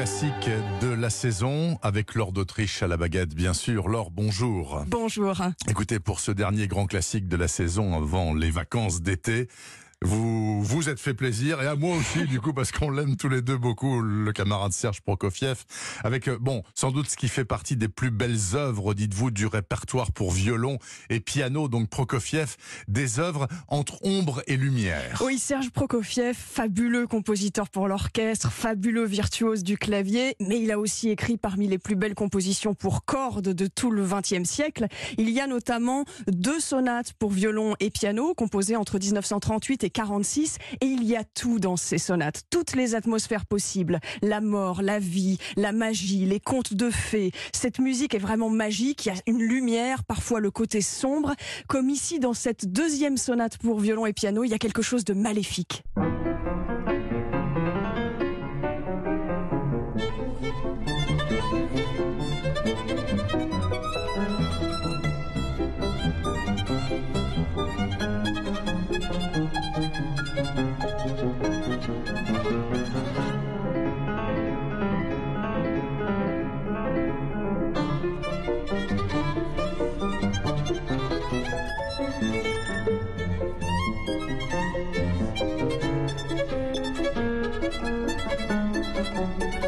classique de la saison avec Laure d'Autriche à la baguette, bien sûr. Laure, bonjour. Bonjour. Écoutez, pour ce dernier grand classique de la saison avant les vacances d'été, vous vous êtes fait plaisir et à moi aussi du coup parce qu'on l'aime tous les deux beaucoup le camarade Serge Prokofiev avec euh, bon sans doute ce qui fait partie des plus belles œuvres dites-vous du répertoire pour violon et piano donc Prokofiev des œuvres entre ombre et lumière. Oui Serge Prokofiev fabuleux compositeur pour l'orchestre fabuleux virtuose du clavier mais il a aussi écrit parmi les plus belles compositions pour cordes de tout le XXe siècle il y a notamment deux sonates pour violon et piano composées entre 1938 et 46 et il y a tout dans ces sonates, toutes les atmosphères possibles, la mort, la vie, la magie, les contes de fées. Cette musique est vraiment magique, il y a une lumière, parfois le côté sombre, comme ici dans cette deuxième sonate pour violon et piano, il y a quelque chose de maléfique.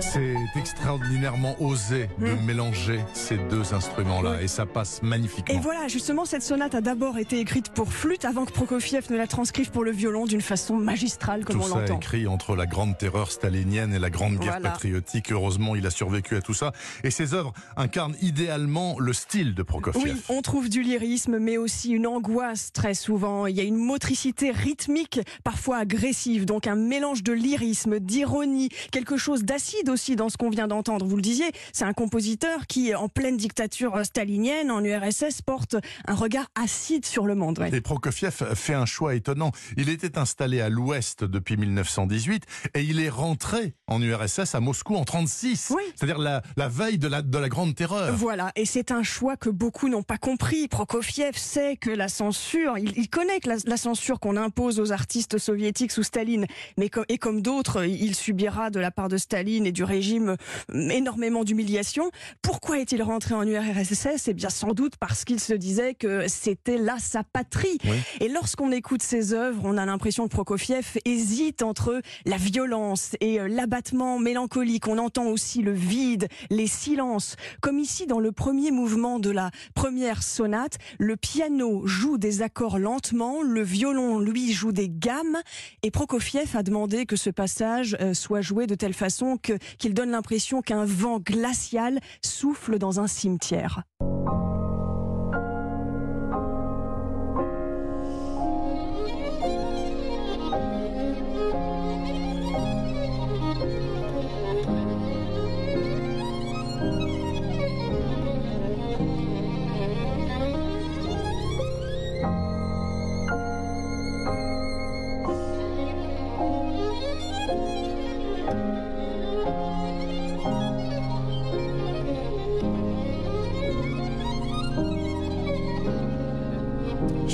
C'est extraordinairement osé de Mm. mélanger ces deux instruments-là et ça passe magnifiquement. Et voilà, justement, cette sonate a d'abord été écrite pour flûte avant que Prokofiev ne la transcrive pour le violon d'une façon magistrale, comme tout on ça l'entend. écrit entre la grande terreur stalinienne et la grande guerre Voilà. patriotique. Heureusement, il a survécu à tout ça. Et ses œuvres incarnent idéalement le style de Prokofiev. Oui, on trouve du lyrisme, mais aussi une angoisse très souvent. Il y a une motricité rythmique, parfois agressive, donc un mélange de lyrisme, d'ironie, quelque chose d'acide aussi dans ce qu'on vient d'entendre. Vous le disiez, c'est un compositeur qui, en pleine dictature stalinienne, en URSS, porte un regard acide sur le monde. ouais. Et Prokofiev fait un choix étonnant. Il était installé à l'ouest depuis 1918 et il est rentré en URSS à Moscou en 36. Oui. C'est-à-dire la, la veille de la, de la grande terreur. Voilà, et c'est un choix que beaucoup n'ont pas compris. Prokofiev sait que la censure, il, il connaît que la, la censure qu'on impose aux artistes soviétiques sous Staline, mais et comme d'autres, il subira de la part de Staline et du régime euh, énormément d'humiliation. Pourquoi est-il rentré en URSS Eh bien, sans doute parce qu'il se disait que c'était là sa patrie. Oui. Et lorsqu'on écoute ses œuvres, on a l'impression que Prokofiev hésite entre la violence et euh, l'abattement mélancolique. On entend aussi le vide, les silences. Comme ici dans le premier mouvement de la première sonate, le piano joue des accords lentement, le violon, lui, joue des gammes. Et Prokofiev a demandé que ce passage euh, soit joué de telle façon que qu'il donne l'impression qu'un vent glacial souffle dans un cimetière.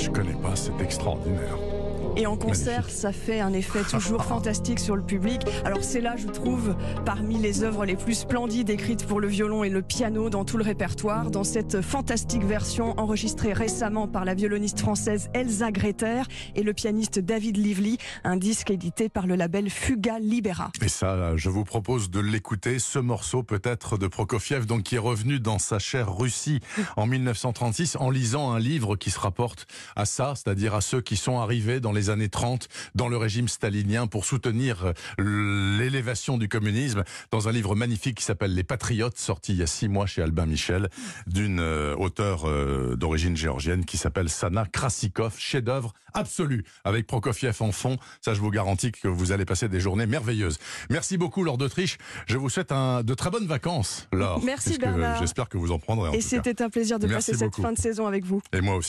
Je connais pas, c'est extraordinaire. Et en concert, Magnifique. ça fait un effet toujours fantastique sur le public. Alors c'est là, je trouve, parmi les œuvres les plus splendides écrites pour le violon et le piano dans tout le répertoire, dans cette fantastique version enregistrée récemment par la violoniste française Elsa Greter et le pianiste David Lively, un disque édité par le label Fuga Libera. Et ça, je vous propose de l'écouter, ce morceau peut-être de Prokofiev, donc qui est revenu dans sa chère Russie en 1936 en lisant un livre qui se rapporte à ça, c'est-à-dire à ceux qui sont arrivés dans les années 30 dans le régime stalinien pour soutenir euh, l'élévation du communisme dans un livre magnifique qui s'appelle Les Patriotes, sorti il y a six mois chez Albin Michel, d'une euh, auteure euh, d'origine géorgienne qui s'appelle Sana Krasikov, chef-d'œuvre absolu avec Prokofiev en fond. Ça, je vous garantis que vous allez passer des journées merveilleuses. Merci beaucoup, Laure d'Autriche. Je vous souhaite un, de très bonnes vacances, Laure. Merci, Bernard. J'espère que vous en prendrez en Et c'était un plaisir de Merci passer cette fin de saison avec vous. Et moi aussi.